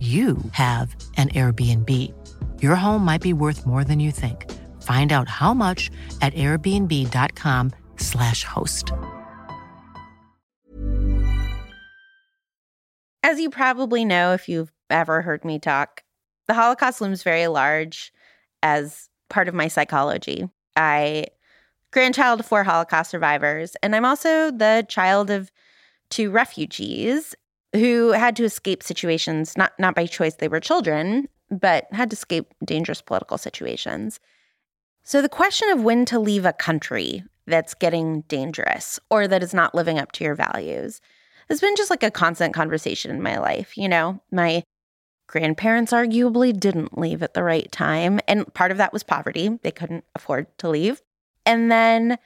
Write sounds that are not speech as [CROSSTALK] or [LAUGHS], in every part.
you have an Airbnb. Your home might be worth more than you think. Find out how much at airbnb.com/slash host. As you probably know, if you've ever heard me talk, the Holocaust looms very large as part of my psychology. I grandchild of four Holocaust survivors, and I'm also the child of two refugees who had to escape situations not not by choice they were children but had to escape dangerous political situations. So the question of when to leave a country that's getting dangerous or that is not living up to your values has been just like a constant conversation in my life you know? My grandparents arguably didn't leave at the right time and part of that was poverty. They couldn't afford to leave. And then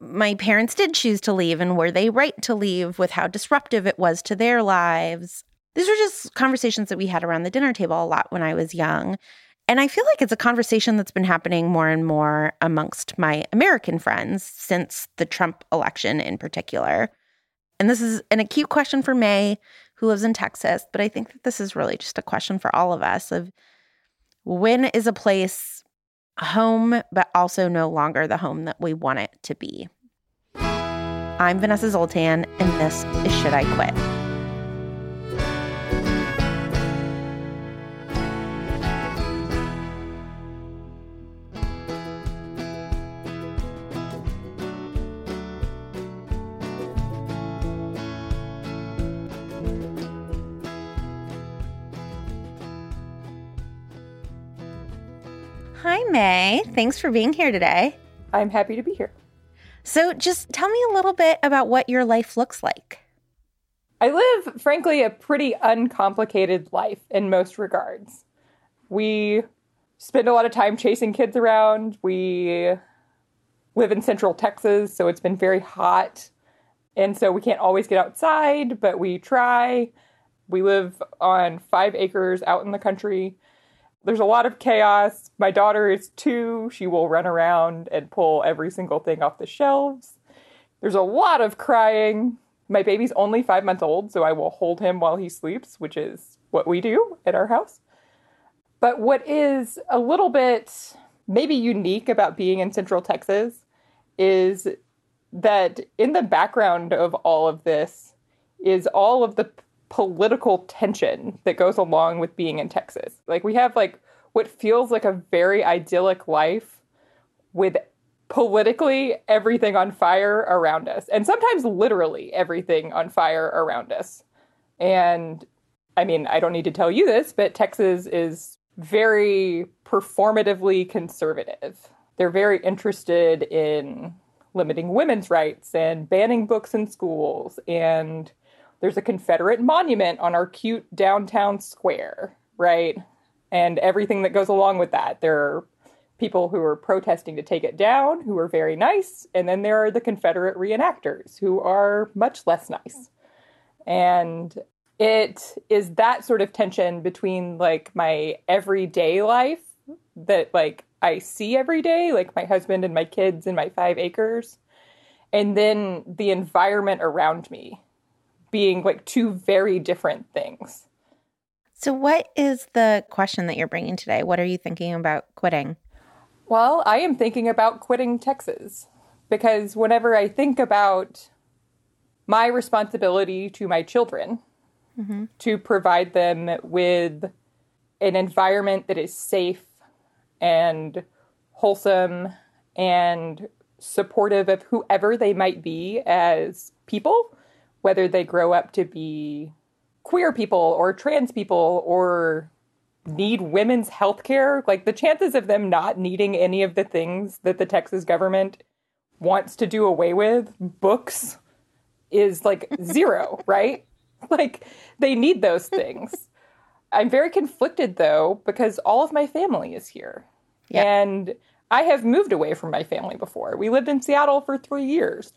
my parents did choose to leave and were they right to leave with how disruptive it was to their lives. These were just conversations that we had around the dinner table a lot when I was young. And I feel like it's a conversation that's been happening more and more amongst my American friends since the Trump election in particular. And this is an acute question for Mae, who lives in Texas, but I think that this is really just a question for all of us of when is a place home, but also no longer the home that we want it to be. I'm Vanessa Zoltan, and this is Should I Quit? Thanks for being here today. I'm happy to be here. So, just tell me a little bit about what your life looks like. I live, frankly, a pretty uncomplicated life in most regards. We spend a lot of time chasing kids around. We live in central Texas, so it's been very hot. And so we can't always get outside, but we try. We live on five acres out in the country there's a lot of chaos. My daughter is two. She will run around and pull every single thing off the shelves. There's a lot of crying. My baby's only five months old, so I will hold him while he sleeps, which is what we do at our house. But what is a little bit maybe unique about being in Central Texas is that in the background of all of this is all of the political tension that goes along with being in Texas. Like we have like what feels like a very idyllic life with politically everything on fire around us and sometimes literally everything on fire around us. And I mean, I don't need to tell you this, but Texas is very performatively conservative. They're very interested in limiting women's rights and banning books in schools and there's a Confederate monument on our cute downtown square, right? And everything that goes along with that. There are people who are protesting to take it down, who are very nice, and then there are the Confederate reenactors who are much less nice. And it is that sort of tension between like my everyday life that like I see every day, like my husband and my kids and my five acres, and then the environment around me being like two very different things. So, what is the question that you're bringing today? What are you thinking about quitting? Well, I am thinking about quitting Texas because whenever I think about my responsibility to my children mm-hmm. to provide them with an environment that is safe and wholesome and supportive of whoever they might be as people, whether they grow up to be queer people or trans people or need women's health care. Like the chances of them not needing any of the things that the Texas government wants to do away with, books, is like [LAUGHS] zero, right? Like they need those things. I'm very conflicted though because all of my family is here. Yeah. And I have moved away from my family before. We lived in Seattle for 3 years.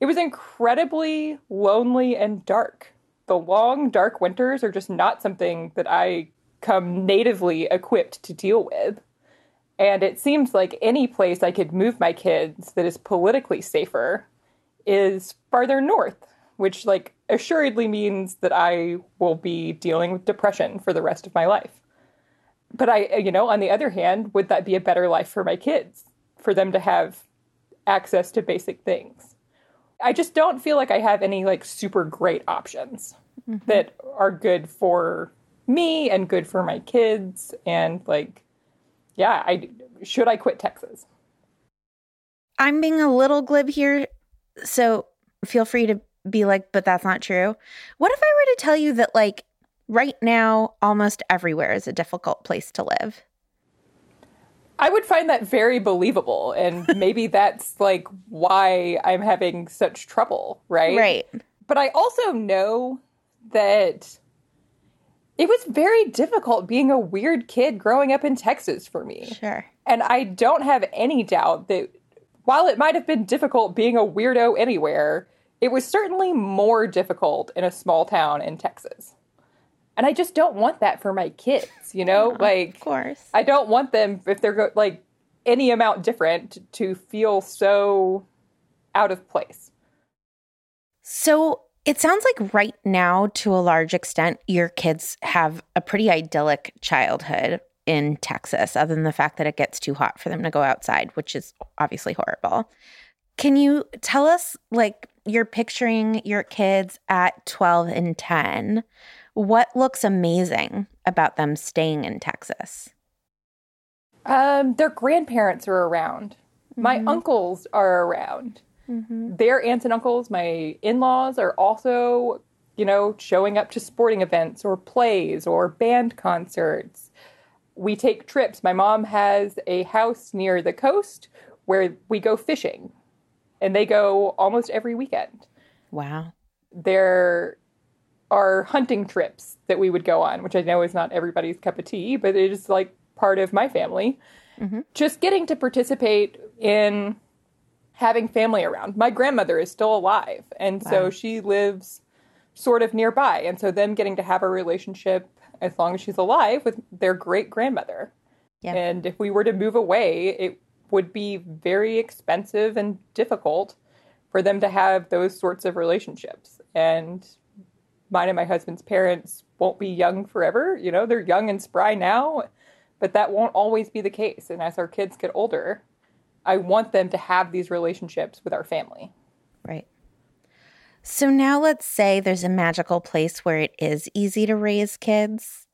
It was incredibly lonely and dark. The long dark winters are just not something that I come natively equipped to deal with. And it seems like any place I could move my kids that is politically safer is farther north, which like assuredly means that I will be dealing with depression for the rest of my life. But I, you know, on the other hand, would that be a better life for my kids? For them to have access to basic things? I just don't feel like I have any like super great options mm-hmm. that are good for me and good for my kids and like yeah, I should I quit Texas? I'm being a little glib here, so feel free to be like, but that's not true. What if I were to tell you that like right now almost everywhere is a difficult place to live? I would find that very believable and [LAUGHS] maybe that's like why I'm having such trouble, right? Right. But I also know that it was very difficult being a weird kid growing up in Texas for me. Sure. And I don't have any doubt that while it might have been difficult being a weirdo anywhere, it was certainly more difficult in a small town in Texas. And I just don't want that for my kids, you know? Like, of course. I don't want them, if they're go- like any amount different, to feel so out of place. So, it sounds like right now, to a large extent, your kids have a pretty idyllic childhood in Texas, other than the fact that it gets too hot for them to go outside, which is obviously horrible. Can you tell us, like, you're picturing your kids at 12 and 10. What looks amazing about them staying in Texas? Um, their grandparents are around. Mm-hmm. My uncles are around. Mm-hmm. Their aunts and uncles, my in laws, are also, you know, showing up to sporting events or plays or band concerts. We take trips. My mom has a house near the coast where we go fishing, and they go almost every weekend. Wow. There are hunting trips that we would go on, which I know is not everybody's cup of tea, but it is like part of my family. Mm-hmm. Just getting to participate in having family around. My grandmother is still alive, and wow. so she lives sort of nearby. And so them getting to have a relationship as long as she's alive with their great grandmother. Yeah. And if we were to move away, it would be very expensive and difficult for them to have those sorts of relationships. And mine and my husband's parents won't be young forever. You know, they're young and spry now, but that won't always be the case. And as our kids get older, I want them to have these relationships with our family. Right. So now let's say there's a magical place where it is easy to raise kids.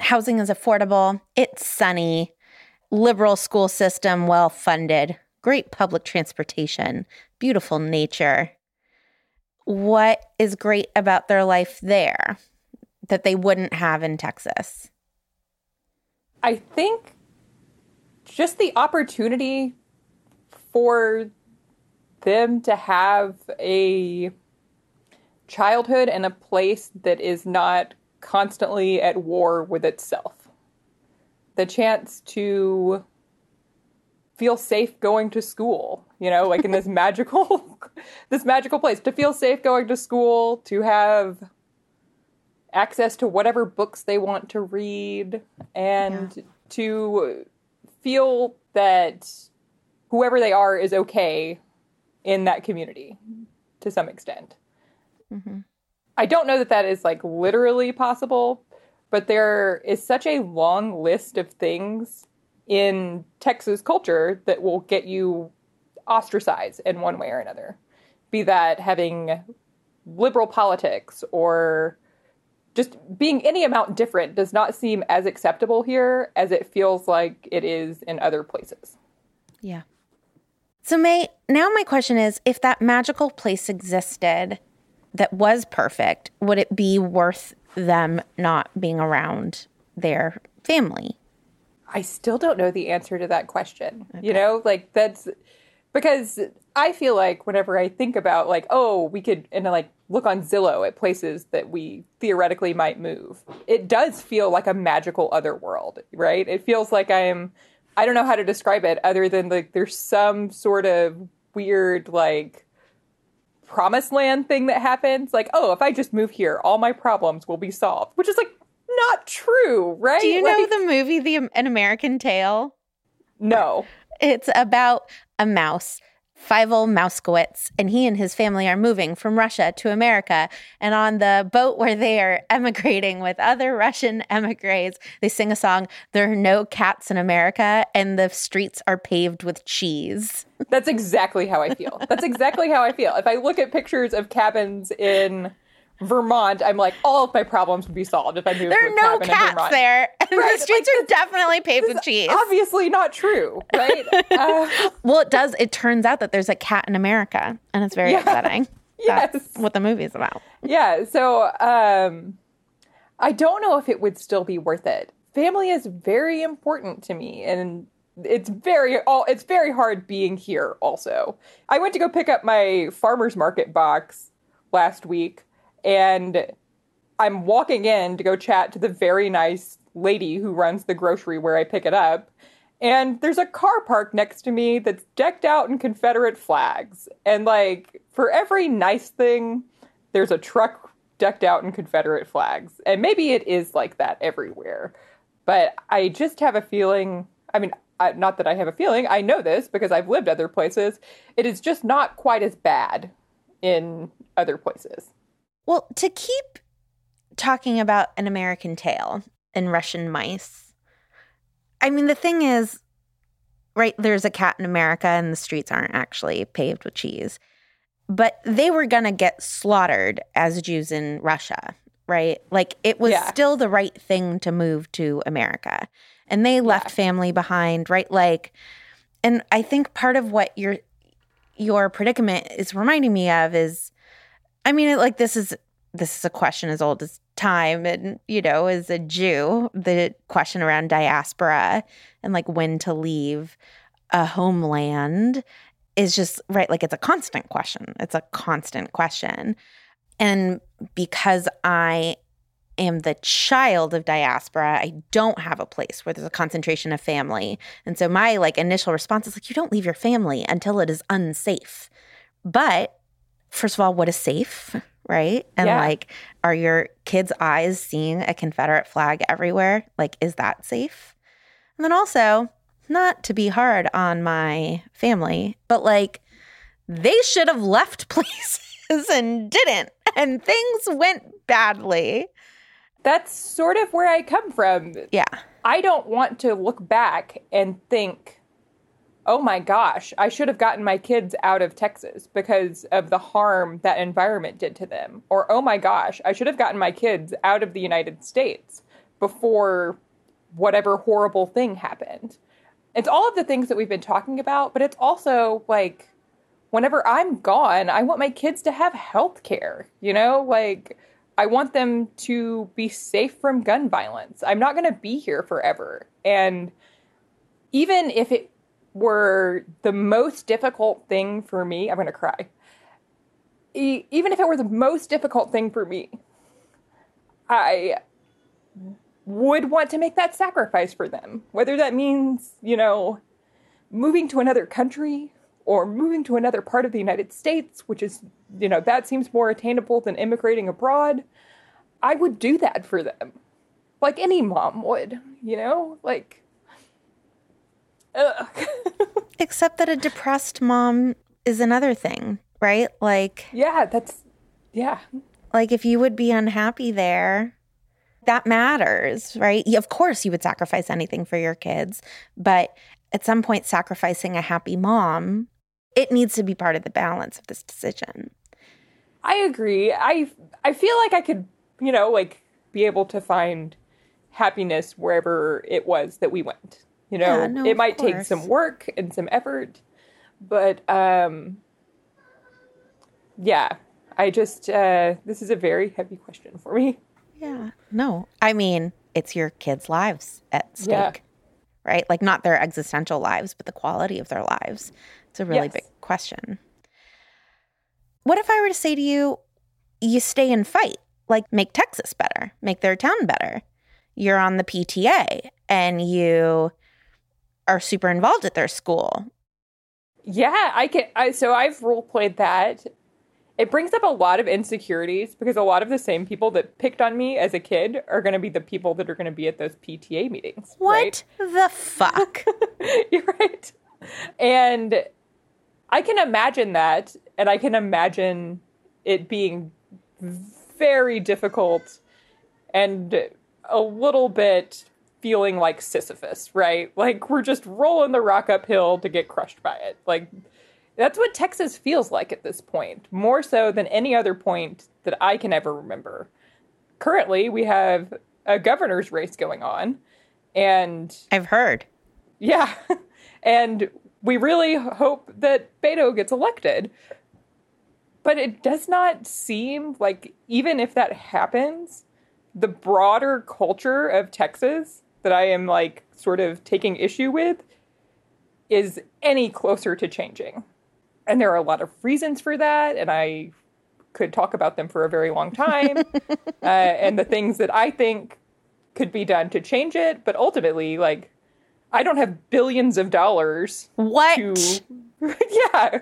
Housing is affordable, it's sunny, liberal school system, well funded, great public transportation, beautiful nature. What is great about their life there that they wouldn't have in Texas? I think just the opportunity for them to have a childhood and a place that is not constantly at war with itself. The chance to feel safe going to school, you know, like in this [LAUGHS] magical this magical place, to feel safe going to school, to have access to whatever books they want to read and yeah. to feel that whoever they are is okay in that community to some extent. Mm-hmm. I don't know that that is like literally possible, but there is such a long list of things in Texas culture that will get you ostracized in one way or another. Be that having liberal politics or just being any amount different does not seem as acceptable here as it feels like it is in other places. Yeah. So, Mae, now my question is if that magical place existed that was perfect, would it be worth them not being around their family? I still don't know the answer to that question. Okay. You know, like that's because I feel like whenever I think about like, oh, we could and like look on Zillow at places that we theoretically might move, it does feel like a magical other world, right? It feels like I am I don't know how to describe it other than like there's some sort of weird like promised land thing that happens. Like, oh, if I just move here, all my problems will be solved, which is like not true, right? Do you like, know the movie The An American Tale? No. It's about a mouse Fievel Mousekewitz, and he and his family are moving from Russia to America. And on the boat where they are [LAUGHS] emigrating with other Russian emigres, they sing a song, There are no cats in America, and the streets are paved with cheese. That's exactly how I feel. That's exactly how I feel. If I look at pictures of cabins in Vermont, I'm like, all of my problems would be solved if I moved. There are no cats there, [LAUGHS] and right? the streets like, are definitely paved with cheese. Obviously, not true, right? [LAUGHS] uh, well, it does. It turns out that there's a cat in America, and it's very yeah, upsetting. [LAUGHS] Yes, That's what the movie is about. Yeah. So, um, I don't know if it would still be worth it. Family is very important to me, and it's very all it's very hard being here also i went to go pick up my farmers market box last week and I'm walking in to go chat to the very nice lady who runs the grocery where I pick it up. And there's a car park next to me that's decked out in Confederate flags. And like for every nice thing, there's a truck decked out in Confederate flags. And maybe it is like that everywhere. But I just have a feeling, I mean, I, not that I have a feeling, I know this because I've lived other places. It is just not quite as bad in other places. Well, to keep talking about an American tale and Russian mice, I mean, the thing is, right, there's a cat in America and the streets aren't actually paved with cheese. But they were going to get slaughtered as Jews in Russia, right? Like it was yeah. still the right thing to move to America. And they left yeah. family behind, right? Like, and I think part of what your your predicament is reminding me of is I mean, like this is this is a question as old as time, and you know, as a Jew, the question around diaspora and like when to leave a homeland is just right. Like it's a constant question. It's a constant question, and because I am the child of diaspora, I don't have a place where there's a concentration of family. And so my like initial response is like you don't leave your family until it is unsafe. But first of all, what is safe, right? And yeah. like, are your kids' eyes seeing a Confederate flag everywhere? Like, is that safe? And then also, not to be hard on my family, but like, they should have left [LAUGHS] places and didn't, and things went badly. That's sort of where I come from. Yeah. I don't want to look back and think oh my gosh, I should have gotten my kids out of Texas because of the harm that environment did to them. Or, oh my gosh, I should have gotten my kids out of the United States before whatever horrible thing happened. It's all of the things that we've been talking about, but it's also like whenever I'm gone, I want my kids to have health care, you know? Like, I want them to be safe from gun violence. I'm not going to be here forever. And even if it were the most difficult thing for me, I'm going to cry. E- even if it were the most difficult thing for me, I would want to make that sacrifice for them. Whether that means, you know, moving to another country or moving to another part of the United States, which is, you know, that seems more attainable than immigrating abroad. I would do that for them. Like any mom would, you know? Like. [LAUGHS] Except that a depressed mom is another thing, right? Like yeah, that's yeah. like if you would be unhappy there, that matters, right? Of course you would sacrifice anything for your kids, but at some point sacrificing a happy mom, it needs to be part of the balance of this decision. I agree. I I feel like I could, you know, like be able to find happiness wherever it was that we went. You know, Yeah, no, it might take some work and some effort, but um yeah, I just uh this is a very heavy question for me. Yeah. No. I mean, it's your kids' lives at stake. Yeah. Right? Like not their existential lives, but the quality of their lives. It's a really Yes. big question. What if I were to say to you, you stay and fight? Like make Texas better, make their town better. You're on the PTA and you are super involved at their school. Yeah, I can. I, so I've role played that. It brings up a lot of insecurities because a lot of the same people that picked on me as a kid are going to be the people that are going to be at those PTA meetings. What the fuck? [LAUGHS] You're right. And I can imagine that, and I can imagine it being very difficult and a little bit feeling like Sisyphus, right? Like we're just rolling the rock uphill to get crushed by it. Like that's what Texas feels like at this point, more so than any other point that I can ever remember. Currently, we have a governor's race going on, and I've heard. yeah, [LAUGHS] and we really hope that Beto gets elected. But it does not seem like, even if that happens, the broader culture of Texas that I am like sort of taking issue with is any closer to changing. And there are a lot of reasons for that, and I could talk about them for a very long time, [LAUGHS] uh, and the things that I think could be done to change it. But ultimately, like, I don't have billions of dollars What? to [LAUGHS] yeah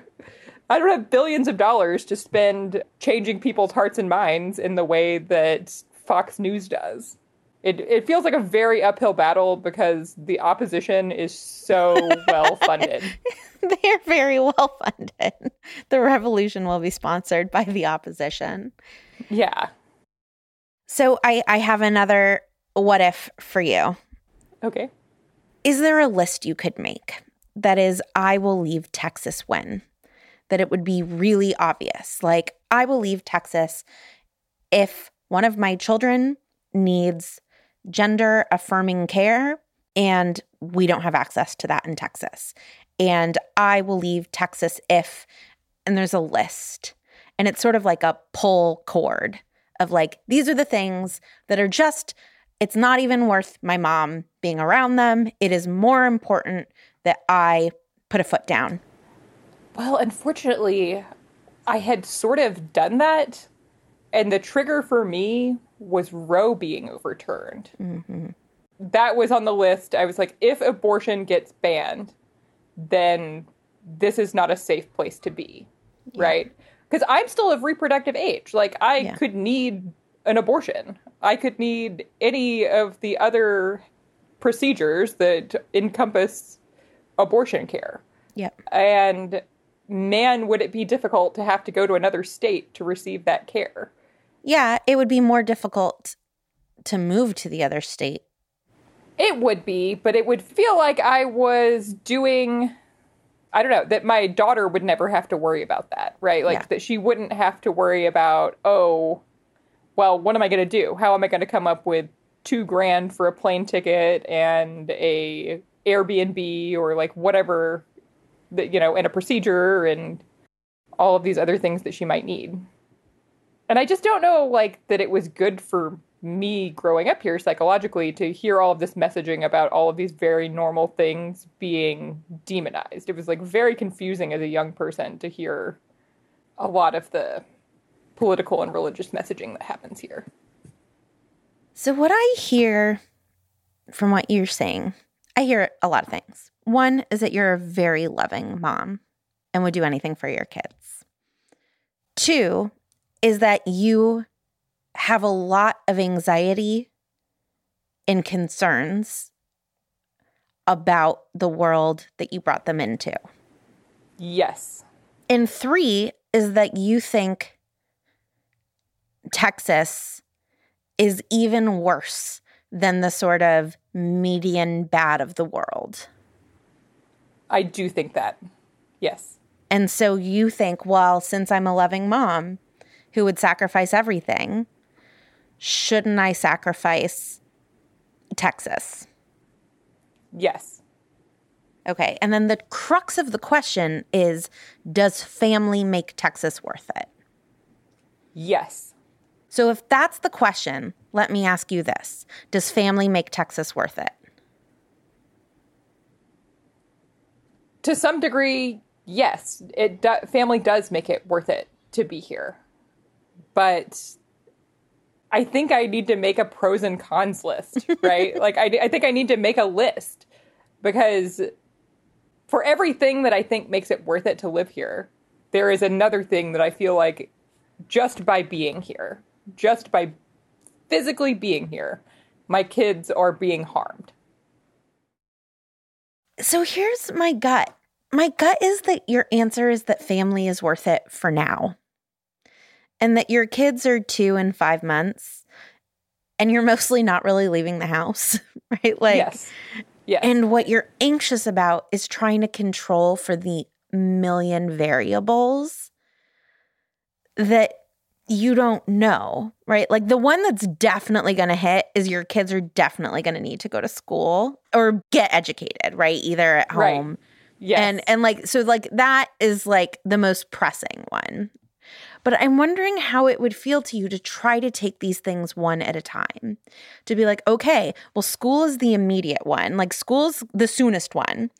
i don't have billions of dollars to spend changing people's hearts and minds in the way that fox news does it, it feels like a very uphill battle because the opposition is so [LAUGHS] well funded they are very well funded. The revolution will be sponsored by the opposition. yeah So I, I have another what if for you. okay Is there a list you could make that is, I will leave Texas when? That it would be really obvious. Like, I will leave Texas if one of my children needs gender affirming care and we don't have access to that in Texas. And I will leave Texas if, and there's a list. And it's sort of like a pull cord of like, these are the things that are just, it's not even worth my mom being around them. It is more important that I put a foot down. Well, unfortunately, I had sort of done that, and the trigger for me was Roe being overturned. That was on the list. I was like, if abortion gets banned, then this is not a safe place to be, right? Because I'm still of reproductive age. Like, I Yeah. could need an abortion. I could need any of the other procedures that encompass abortion care. Yep. And man, would it be difficult to have to go to another state to receive that care. Yeah, it would be more difficult to move to the other state. It would be, but it would feel like I was doing, I don't know, that my daughter would never have to worry about that, right? Like Yeah. that she wouldn't have to worry about, oh, well, what am I going to do? How am I going to come up with two grand for a plane ticket and a Airbnb or like whatever that you know, and a procedure and all of these other things that she might need. And I just don't know like that it was good for me growing up here psychologically to hear all of this messaging about all of these very normal things being demonized. It was like very confusing as a young person to hear a lot of the political and religious messaging that happens here. So, what I hear from what you're saying, I hear a lot of things. One is that you're a very loving mom and would do anything for your kids. Two is that you have a lot of anxiety and concerns about the world that you brought them into. Yes. And three is that you think Texas is even worse than the sort of median bad of the world. I do think that. Yes. And so you think, well, since I'm a loving mom who would sacrifice everything, shouldn't I sacrifice Texas? Yes. Okay. And then the crux of the question is Does family make Texas worth it? Yes. So if that's the question, let me ask you this Does family make Texas worth it? To some degree, yes. It do- family does make it worth it to be here. But I think I need to make a pros and cons list, [LAUGHS] right? like, I, I think I need to make a list because for everything that I think makes it worth it to live here, there is another thing that I feel like just by being here, just by physically being here, my kids are being harmed. So here's my gut. My gut is that your answer is that family is worth it for now and that your kids are two and five months and you're mostly not really leaving the house, [LAUGHS] right? Like, yes. Yes. And what you're anxious about is trying to control for the million variables that you don't know, right? Like the one that's definitely going to hit is your kids are definitely going to need to go to school or get educated, right? Either at home. Right. home yes. and and like so like that is like the most pressing one. But I'm wondering how it would feel to you to try to take these things one at a time. To be like, okay, well school is the immediate one. Like school's the soonest one.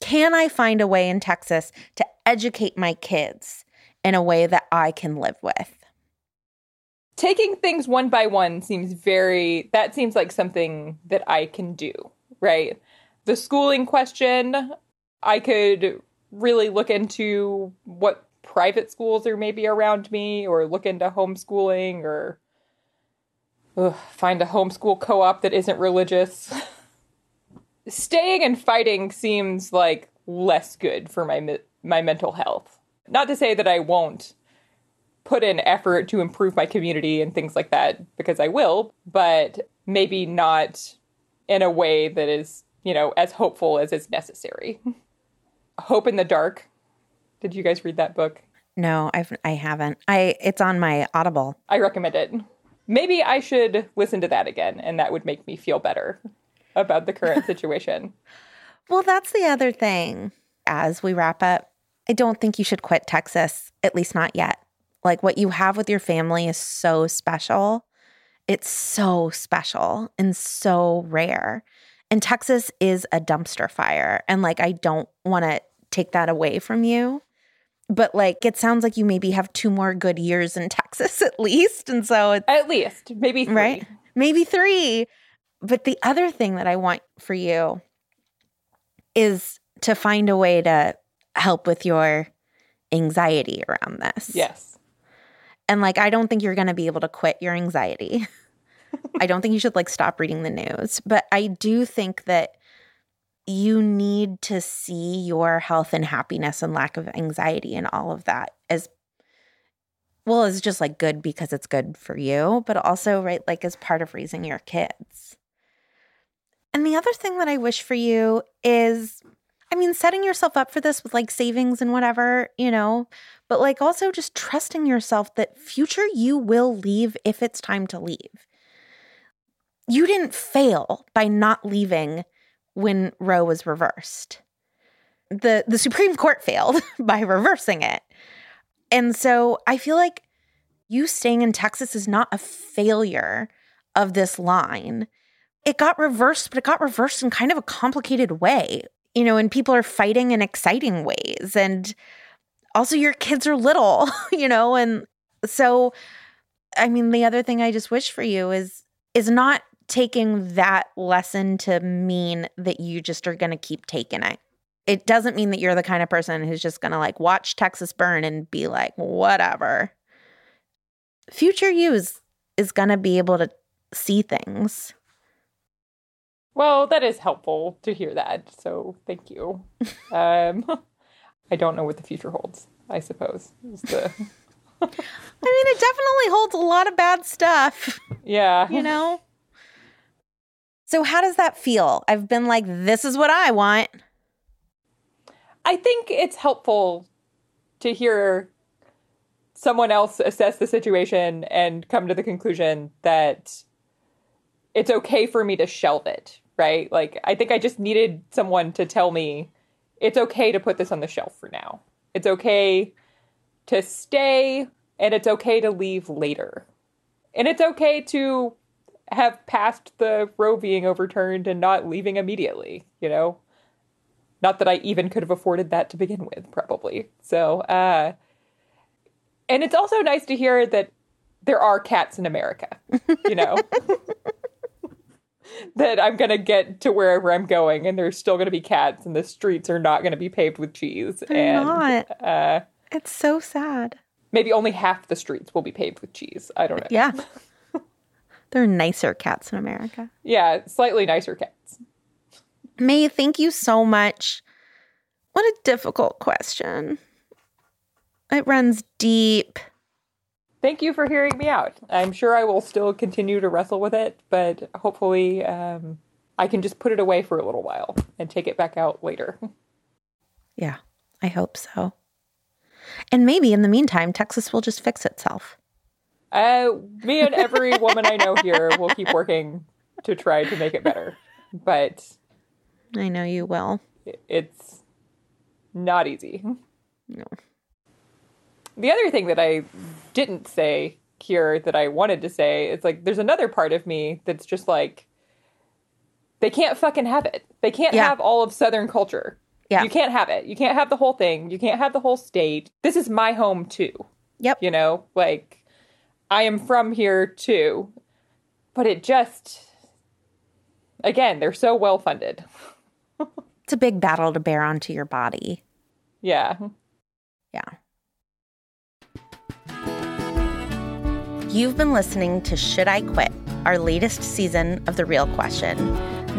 Can I find a way in Texas to educate my kids in a way that I can live with? taking things one by one seems very that seems like something that I can do, right? The schooling question, I could really look into what private schools are maybe around me or look into homeschooling or ugh, find a homeschool co-op that isn't religious. [LAUGHS] Staying and fighting seems like less good for my my mental health. Not to say that I won't put in effort to improve my community and things like that because I will, but maybe not in a way that is, you know, as hopeful as is necessary. [LAUGHS] Hope in the Dark. Did you guys read that book? No, I've I haven't. I it's on my Audible. I recommend it. Maybe I should listen to that again and that would make me feel better about the current [LAUGHS] situation. Well, that's the other thing. As we wrap up, I don't think you should quit Texas, at least not yet. Like what you have with your family is so special. It's so special and so rare. And Texas is a dumpster fire. And like, I don't want to take that away from you. But like, it sounds like you maybe have two more good years in Texas [LAUGHS] at least. And so it's At least, maybe three. right? Maybe three. But the other thing that I want for you is to find a way to help with your anxiety around this. Yes. And like, I don't think you're going to be able to quit your anxiety. [LAUGHS] I don't think you should like stop reading the news, but I do think that you need to see your health and happiness and lack of anxiety and all of that as well as just like good because it's good for you, but also, right, like as part of raising your kids. And the other thing that I wish for you is, I mean, setting yourself up for this with like savings and whatever, you know, but like also just trusting yourself that future you will leave if it's time to leave. You didn't fail by not leaving when Roe was reversed. The the Supreme Court [LAUGHS] failed [LAUGHS] by reversing it. And so I feel like you staying in Texas is not a failure of this line. It got reversed, but it got reversed in kind of a complicated way, you know, and people are fighting in exciting ways. And also, your kids are little, [LAUGHS] you know, and so, I mean, the other thing I just wish for you is is not taking that lesson to mean that you just are going to keep taking it. It doesn't mean that you're the kind of person who's just going to like watch Texas burn and be like, whatever. Future you is is going to be able to see things. Well, that is helpful to hear that. So thank you. [LAUGHS] um, I don't know what the future holds, I suppose. The... [LAUGHS] I mean, it definitely holds a lot of bad stuff. Yeah. You know? So, how does that feel? I've been like, this is what I want. I think it's helpful to hear someone else assess the situation and come to the conclusion that it's okay for me to shelve it, right? Like, I think I just needed someone to tell me it's okay to put this on the shelf for now. It's okay to stay and it's okay to leave later. And it's okay to have passed the Roe being overturned and not leaving immediately, you know? Not that I even could have afforded that to begin with, probably. So, uh, and it's also nice to hear that there are cats in America, you know? [LAUGHS] that I'm going to get to wherever I'm going and there's still going to be cats and the streets are not going to be paved with cheese. They're and not. Uh, It's so sad. maybe only half the streets will be paved with cheese. I don't know. Yeah. [LAUGHS] there are nicer cats in America. Yeah, slightly nicer cats. Mae, thank you so much. What a difficult question. It runs deep. Thank you for hearing me out. I'm sure I will still continue to wrestle with it, but hopefully um, I can just put it away for a little while and take it back out later. Yeah, I hope so. And maybe in the meantime, Texas will just fix itself. Uh, me and every woman I know here will keep working to try to make it better, but I know you will. it's not easy. No. The other thing that I didn't say here that I wanted to say is like there's another part of me that's just like they can't fucking have it. They can't Yeah. have all of Southern culture. Yeah. You can't have it. You can't have the whole thing. You can't have the whole state. This is my home too. Yep. You know, like I am from here too. But it just again, they're so well funded. [LAUGHS] It's a big battle to bear onto your body. Yeah. Yeah. You've been listening to Should I Quit, our latest season of The Real Question.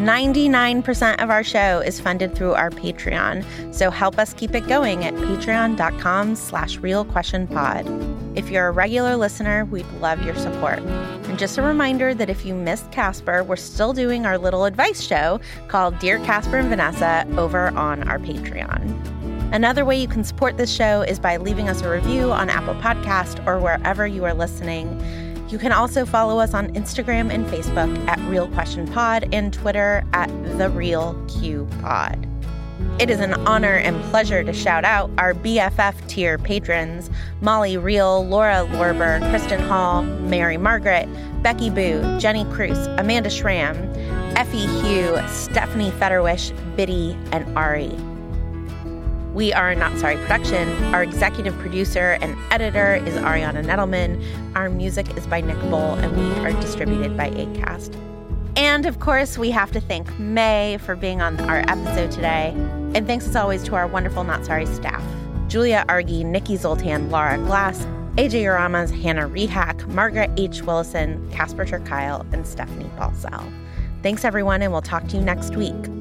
99% of our show is funded through our Patreon, so help us keep it going at patreon.com slash realquestionpod. If you're a regular listener, we'd love your support. And just a reminder that if you missed Casper, we're still doing our little advice show called Dear Casper and Vanessa over on our Patreon. Another way you can support this show is by leaving us a review on Apple Podcast or wherever you are listening. You can also follow us on Instagram and Facebook at Real Question Pod and Twitter at The Real Q Pod. It is an honor and pleasure to shout out our BFF tier patrons Molly Reel, Laura Lorber, Kristen Hall, Mary Margaret, Becky Boo, Jenny Cruz, Amanda Schramm, Effie Hugh, Stephanie Federwish, Biddy, and Ari. We are Not Sorry Production. Our executive producer and editor is Ariana Nedelman. Our music is by Nick Bowl, and we are distributed by ACAST. And of course, we have to thank Mae for being on our episode today. And thanks as always to our wonderful Not Sorry staff Julia Argy, Nikki Zoltan, Laura Glass, AJ Uramas, Hannah Rehack, Margaret H. Willison, Casper ter Kuile, and Stephanie Balsell. Thanks, everyone, and we'll talk to you next week.